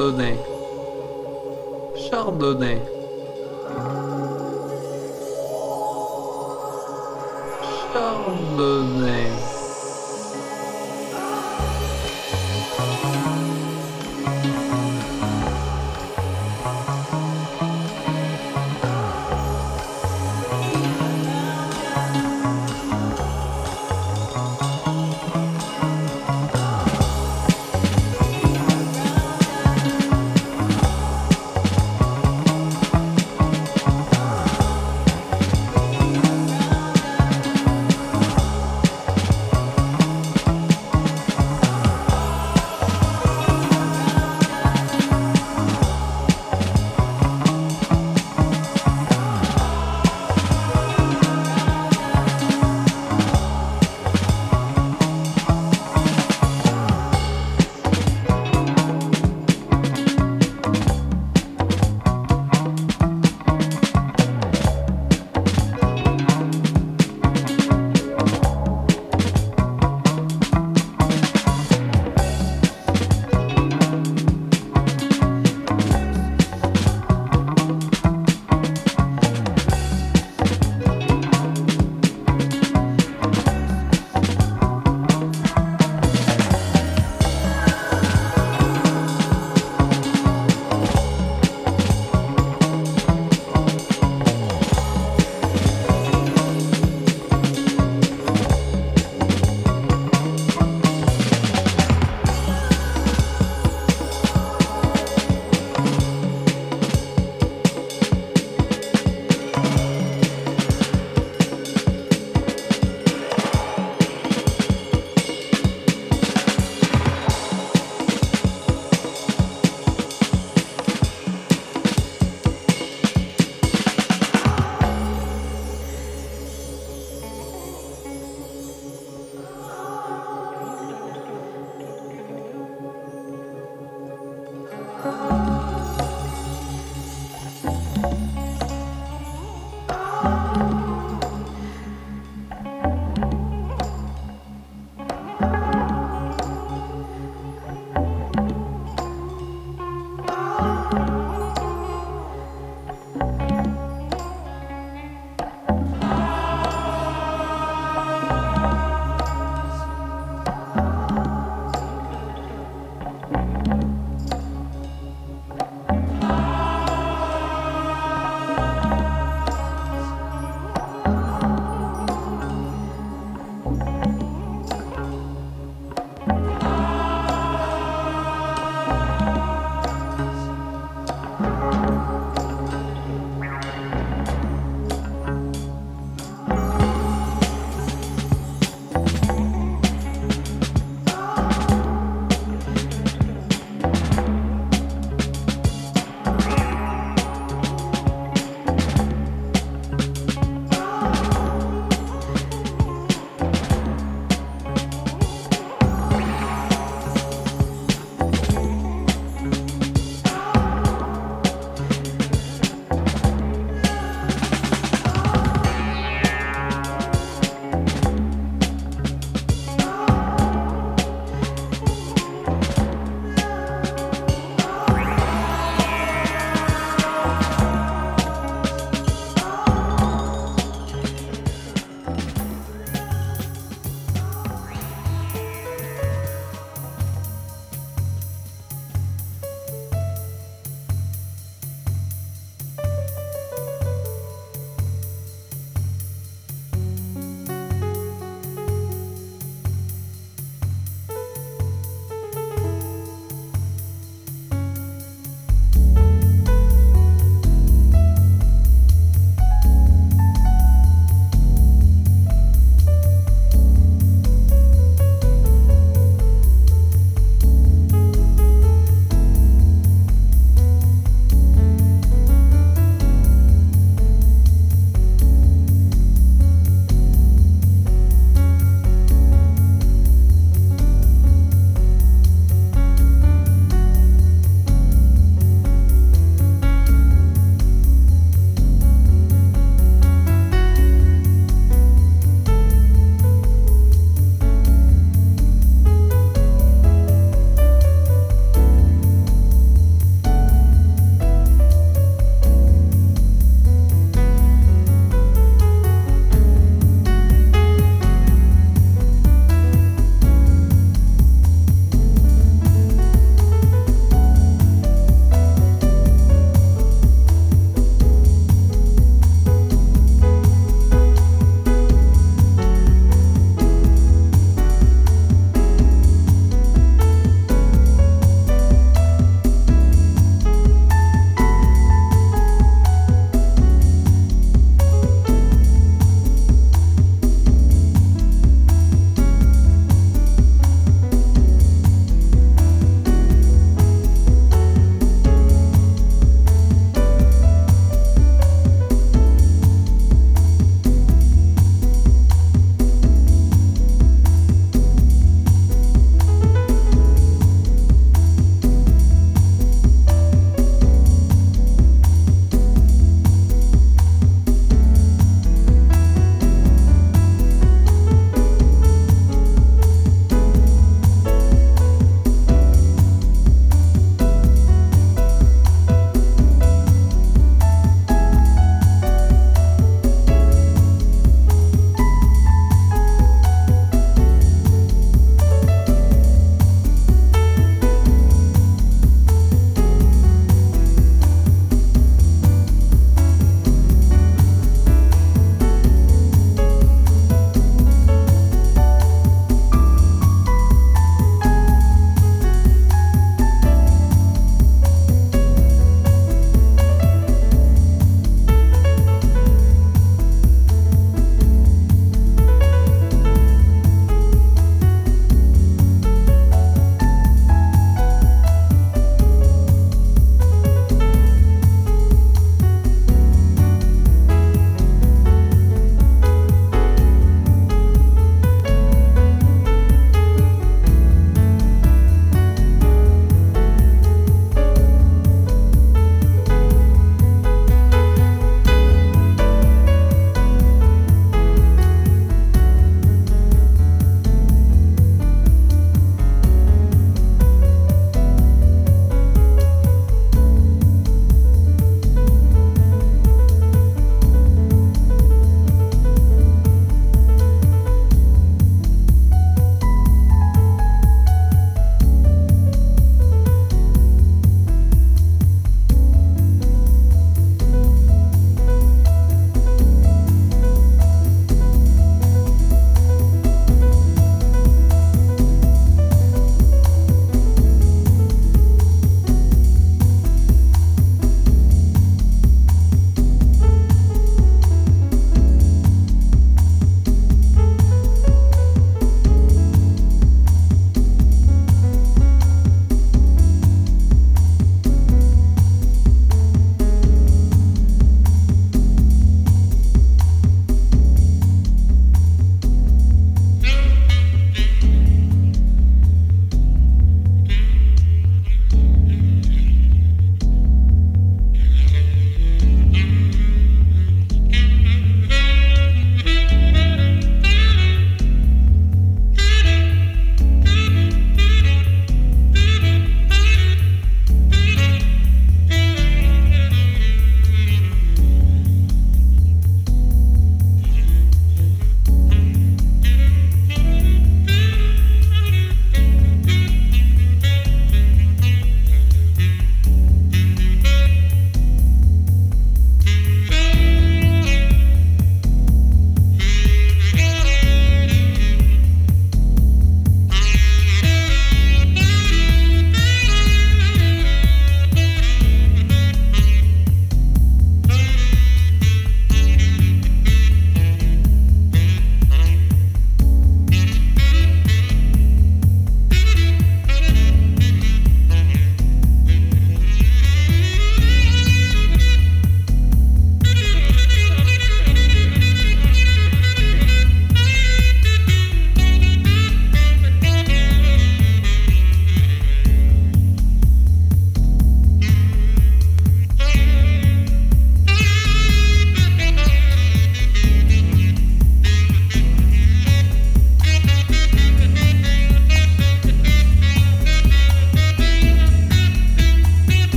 Chardonnay.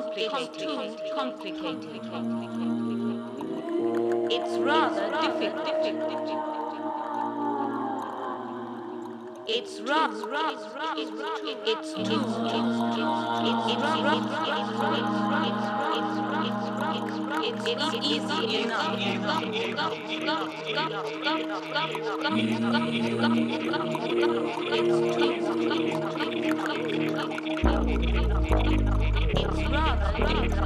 Complicated. Complicated. It's rather difficult. It's rather, rather, rather, it's too, it's, it's, it's, it's, it's, it's it's, it's, it's not easy enough. It's rather,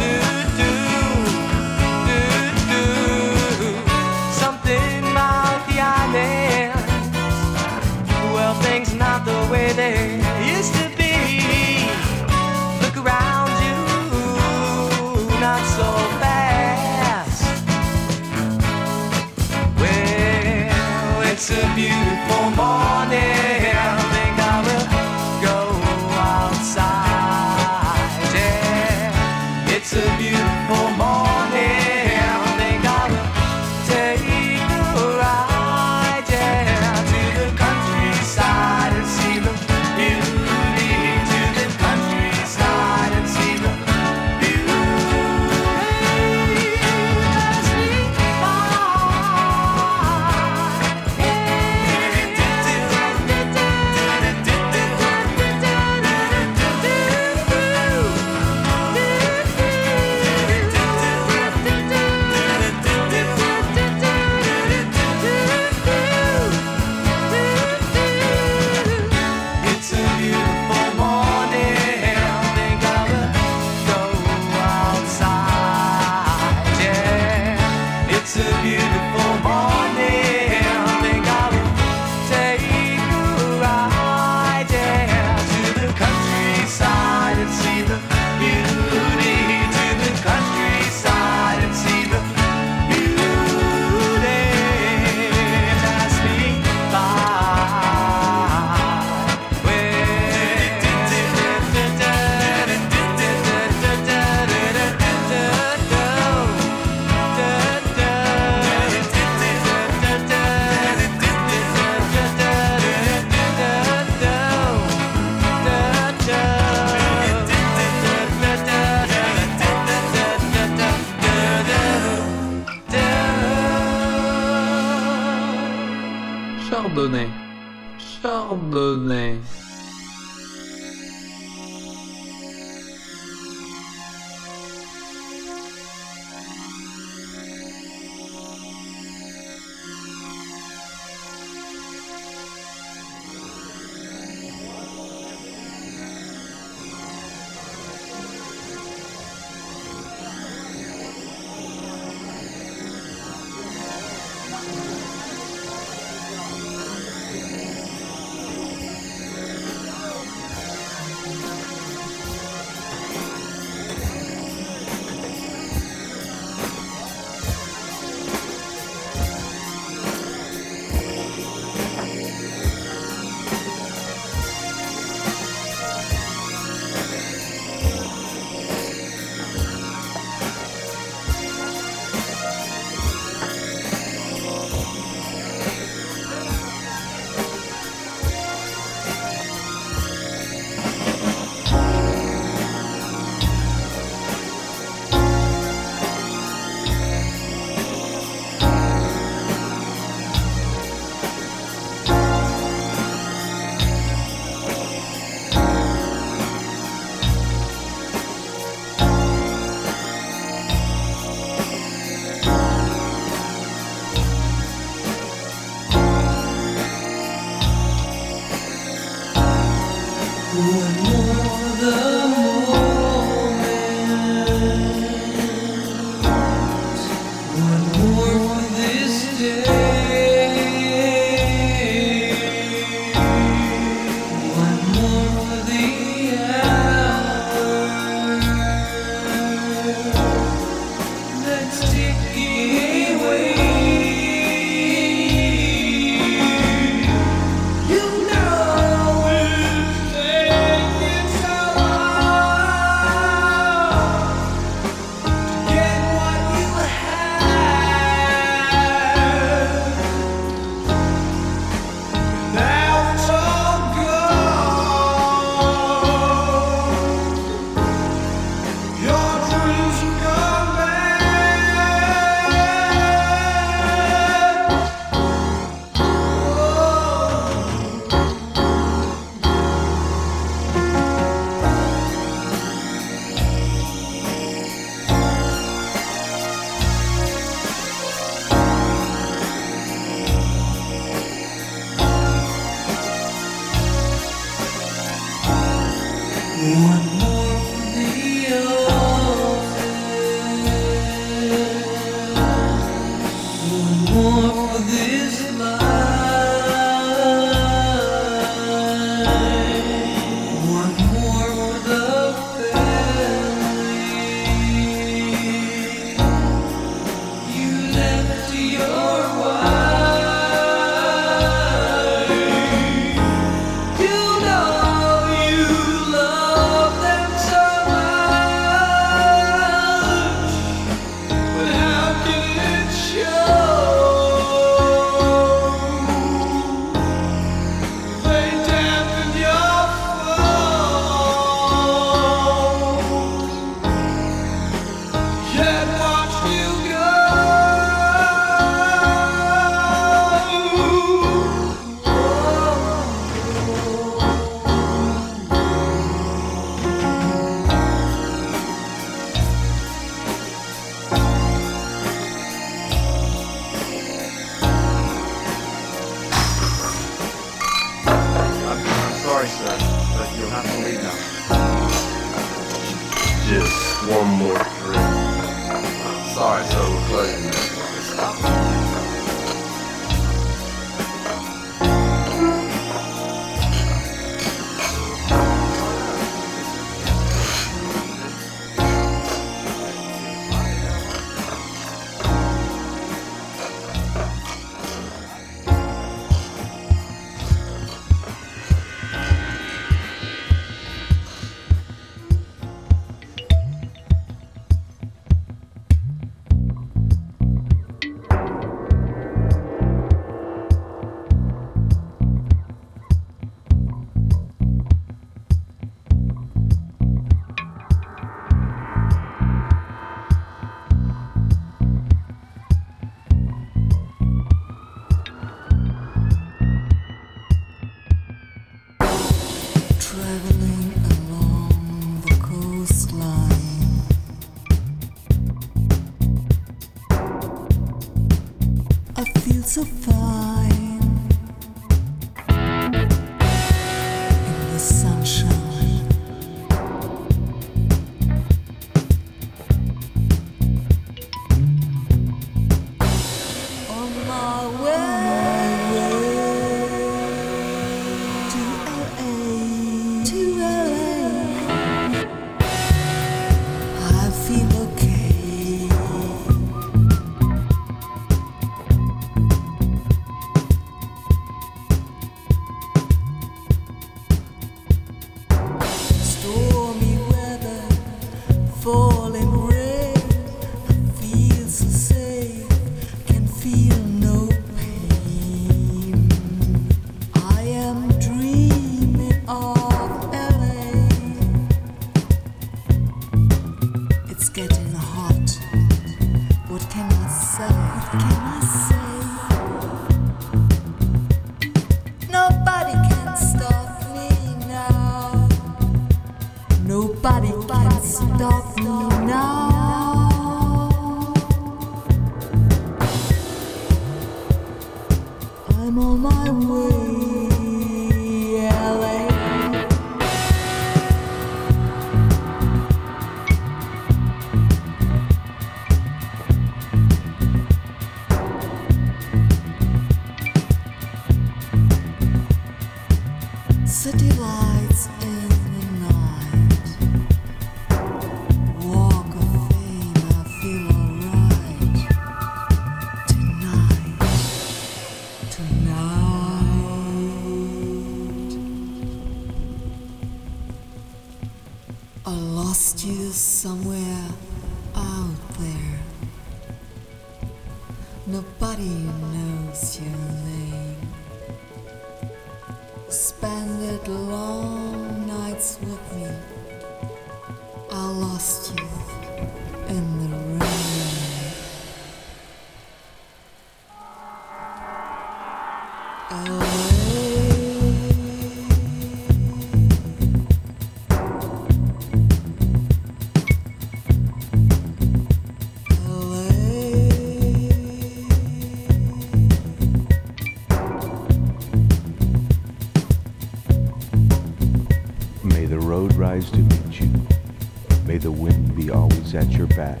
at your back,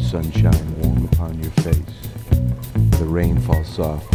sunshine warm upon your face. The rain falls soft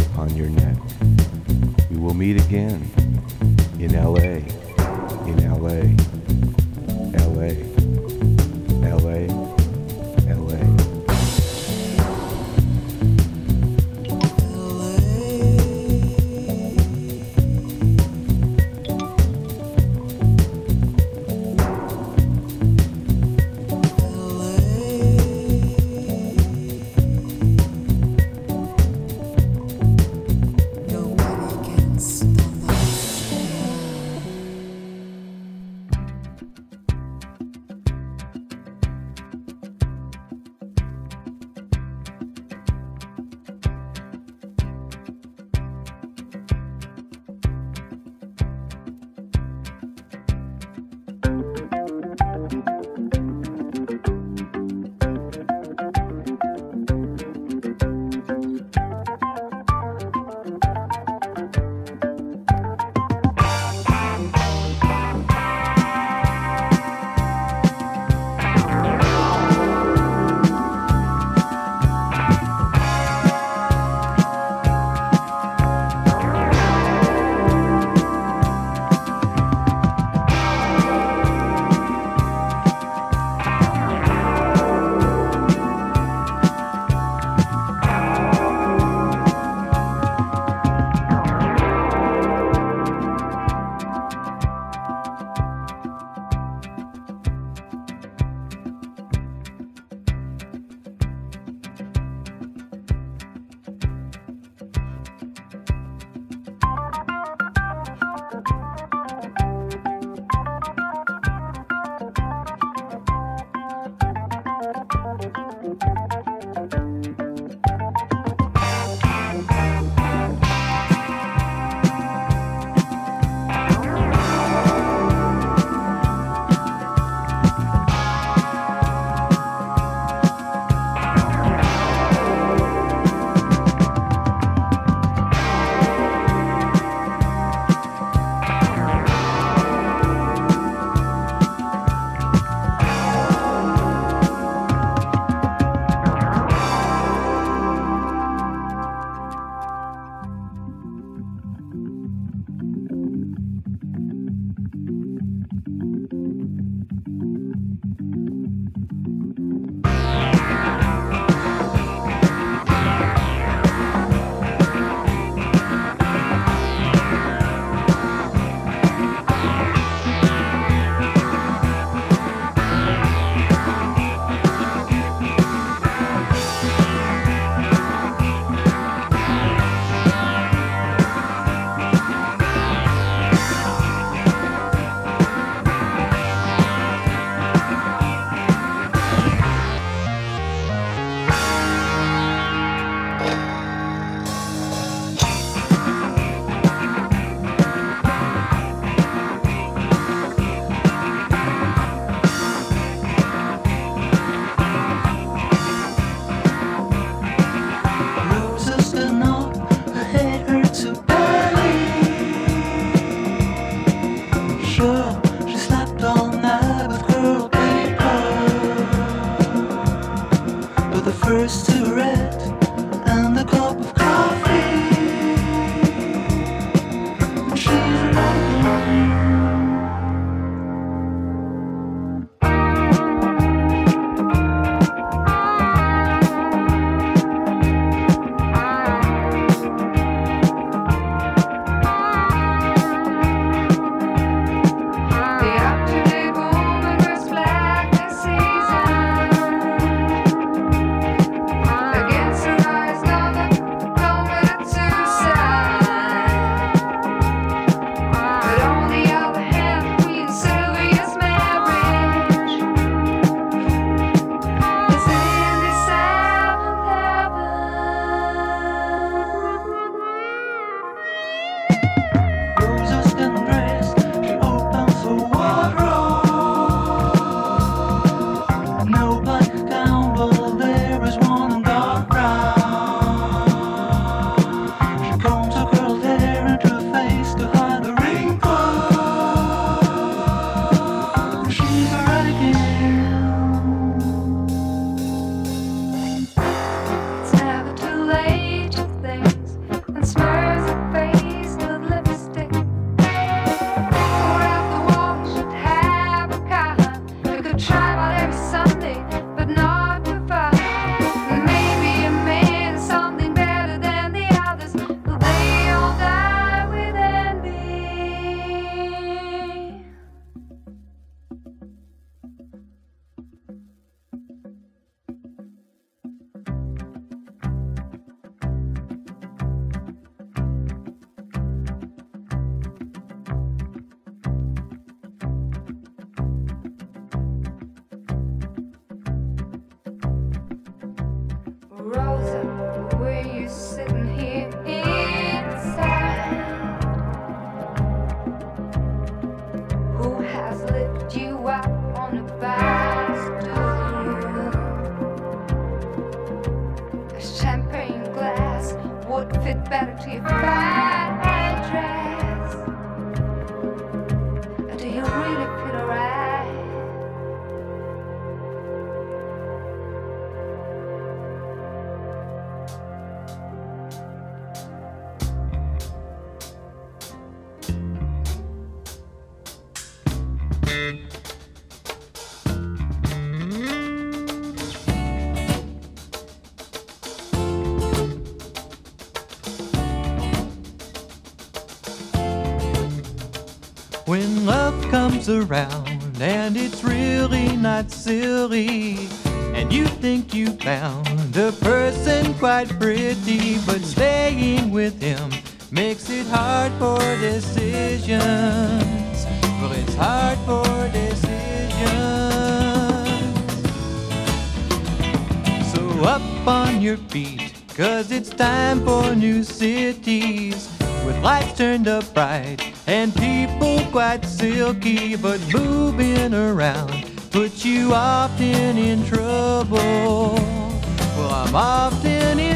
around and it's really not silly. And you think you found a person quite pretty, but staying with him makes it hard for decisions. Well, it's hard for decisions. So up on your feet, cause it's time for new cities with lights turned up bright and people quite silky but moving around put you often in trouble. Well, I'm often in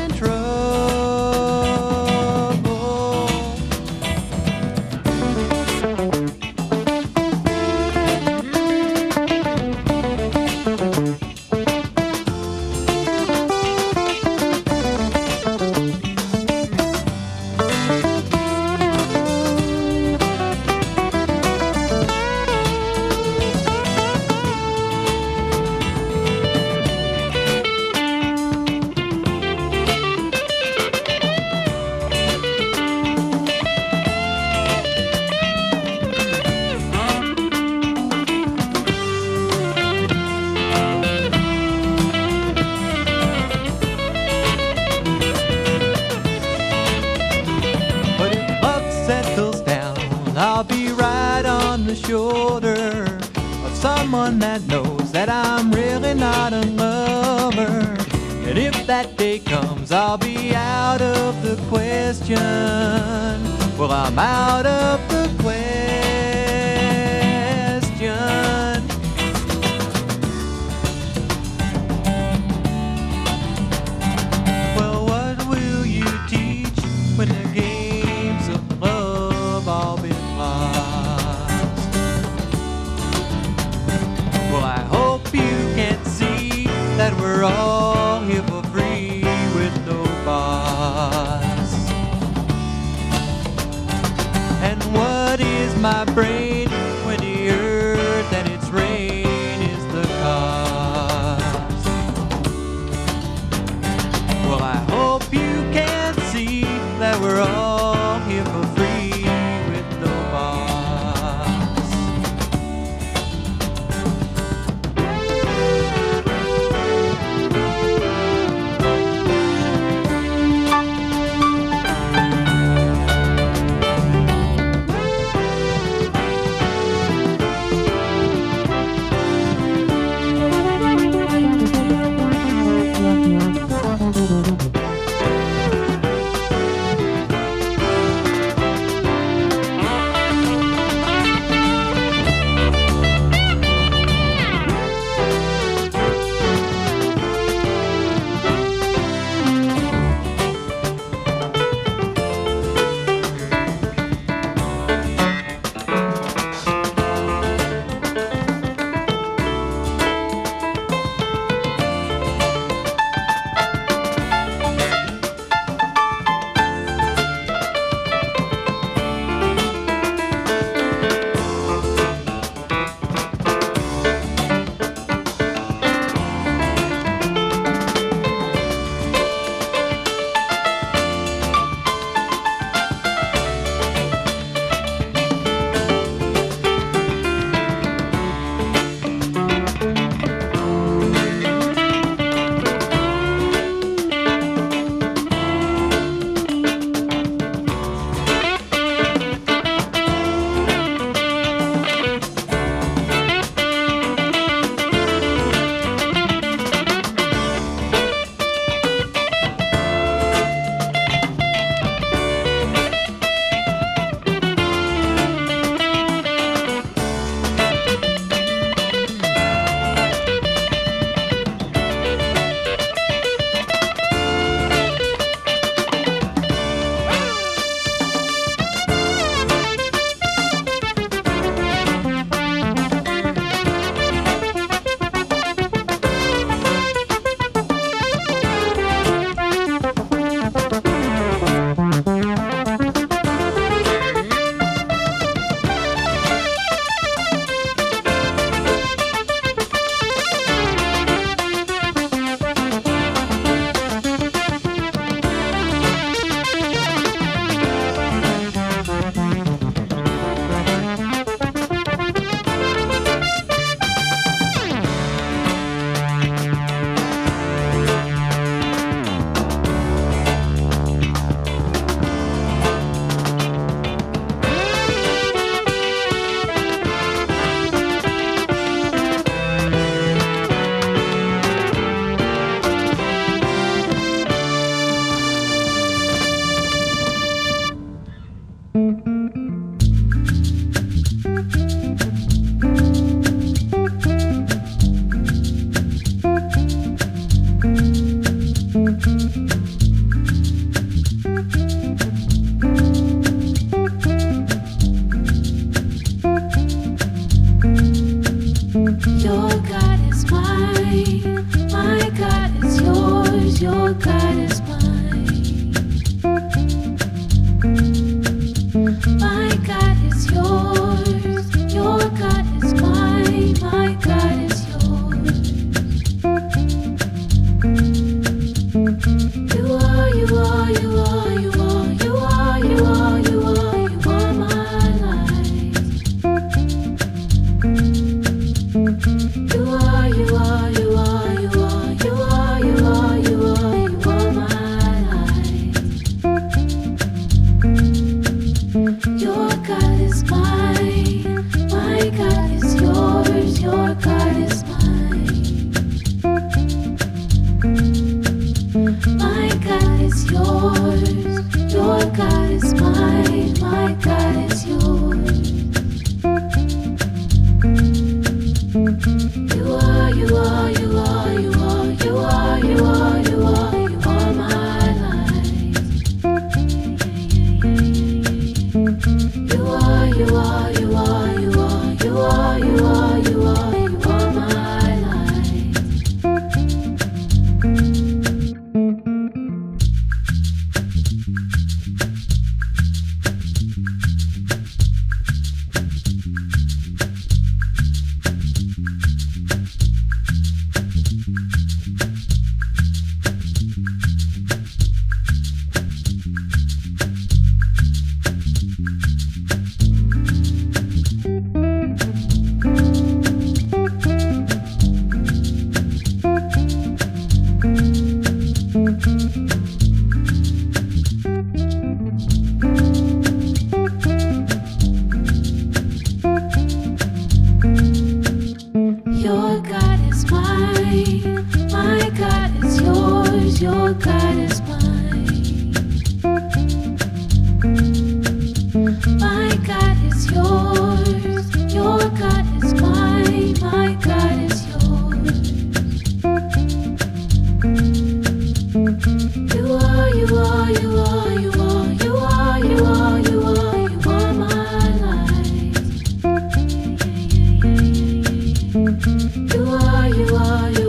Юла, Юла, Юла.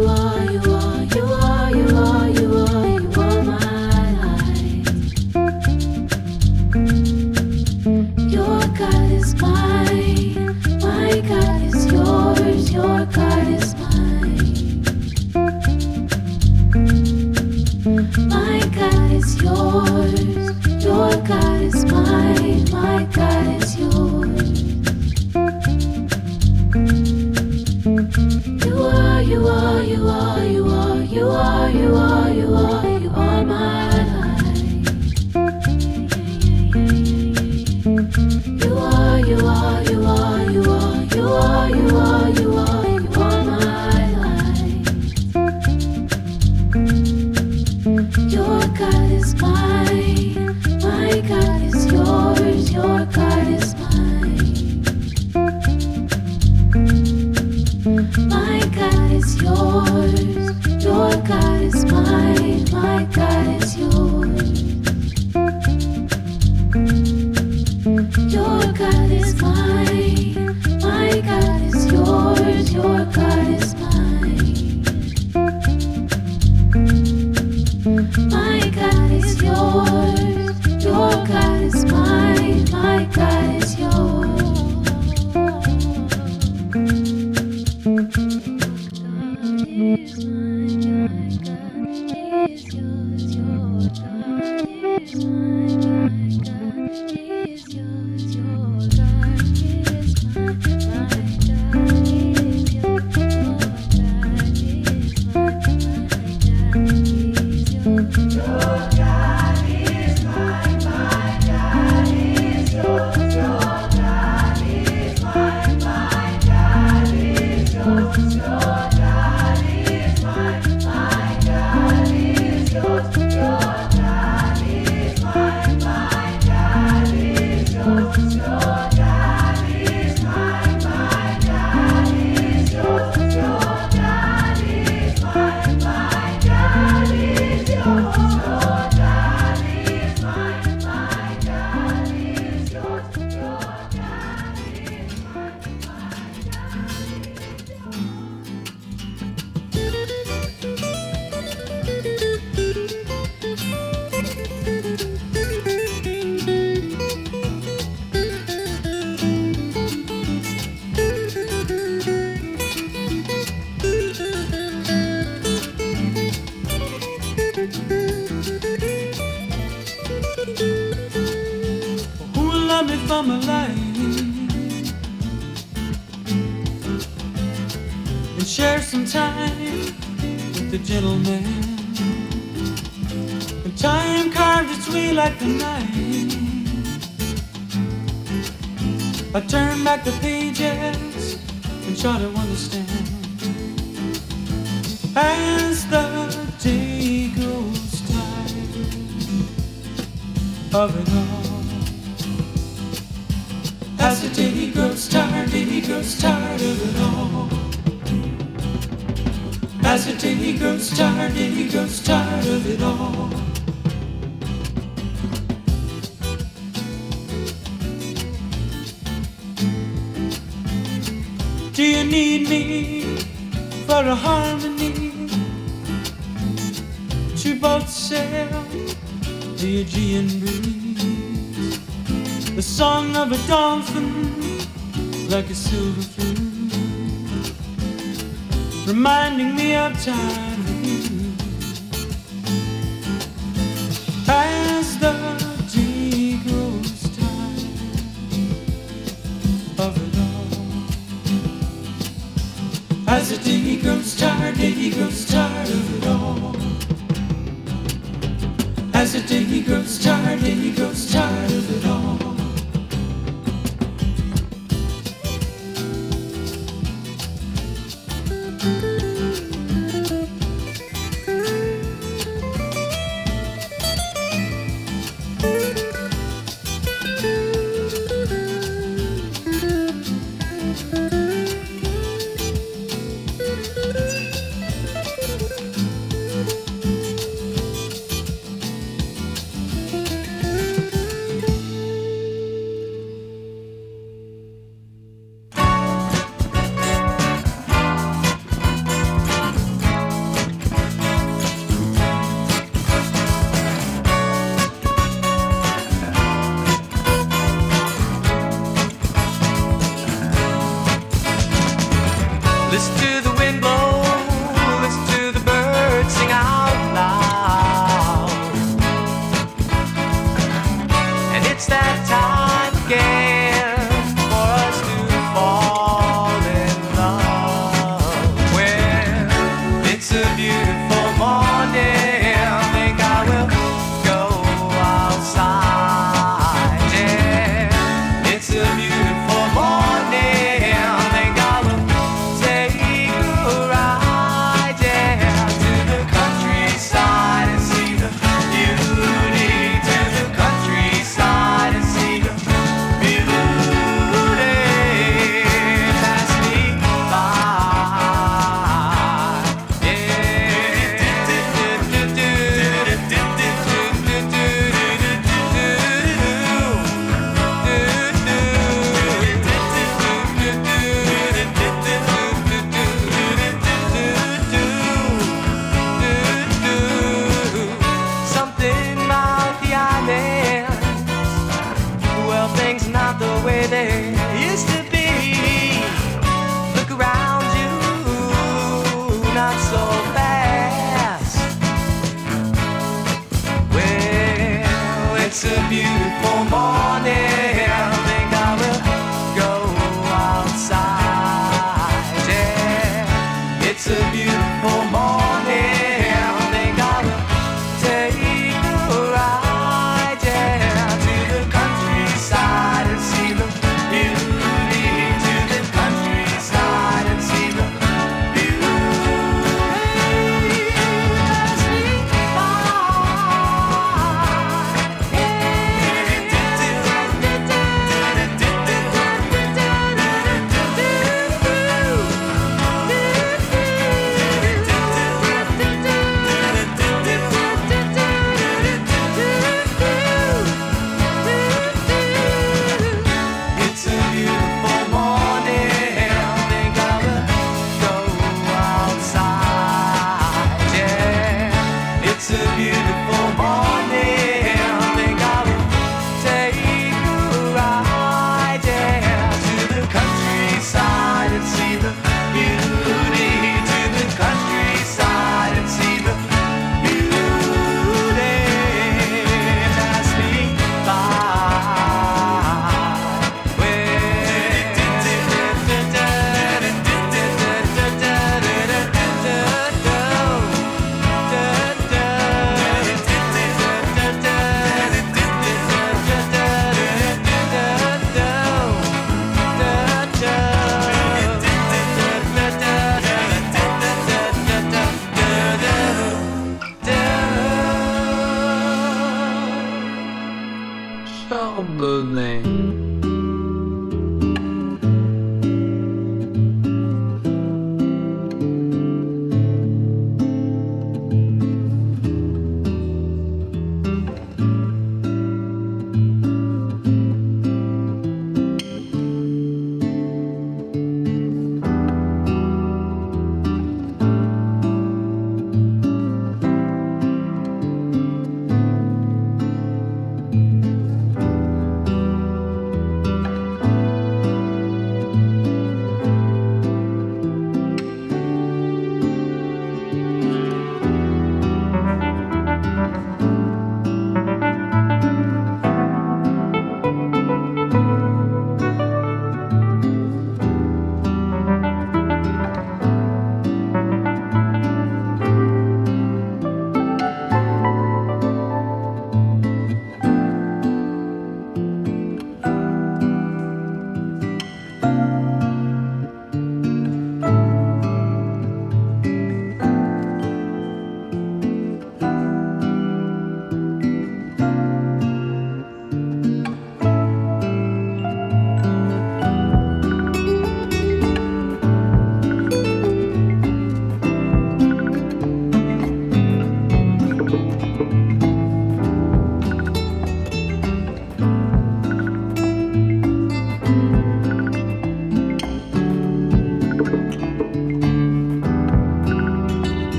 Do you need me for a harmony? To both sail the Aegean breeze, the song of a dolphin like a silver flute, reminding me of time.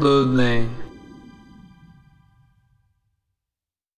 the name.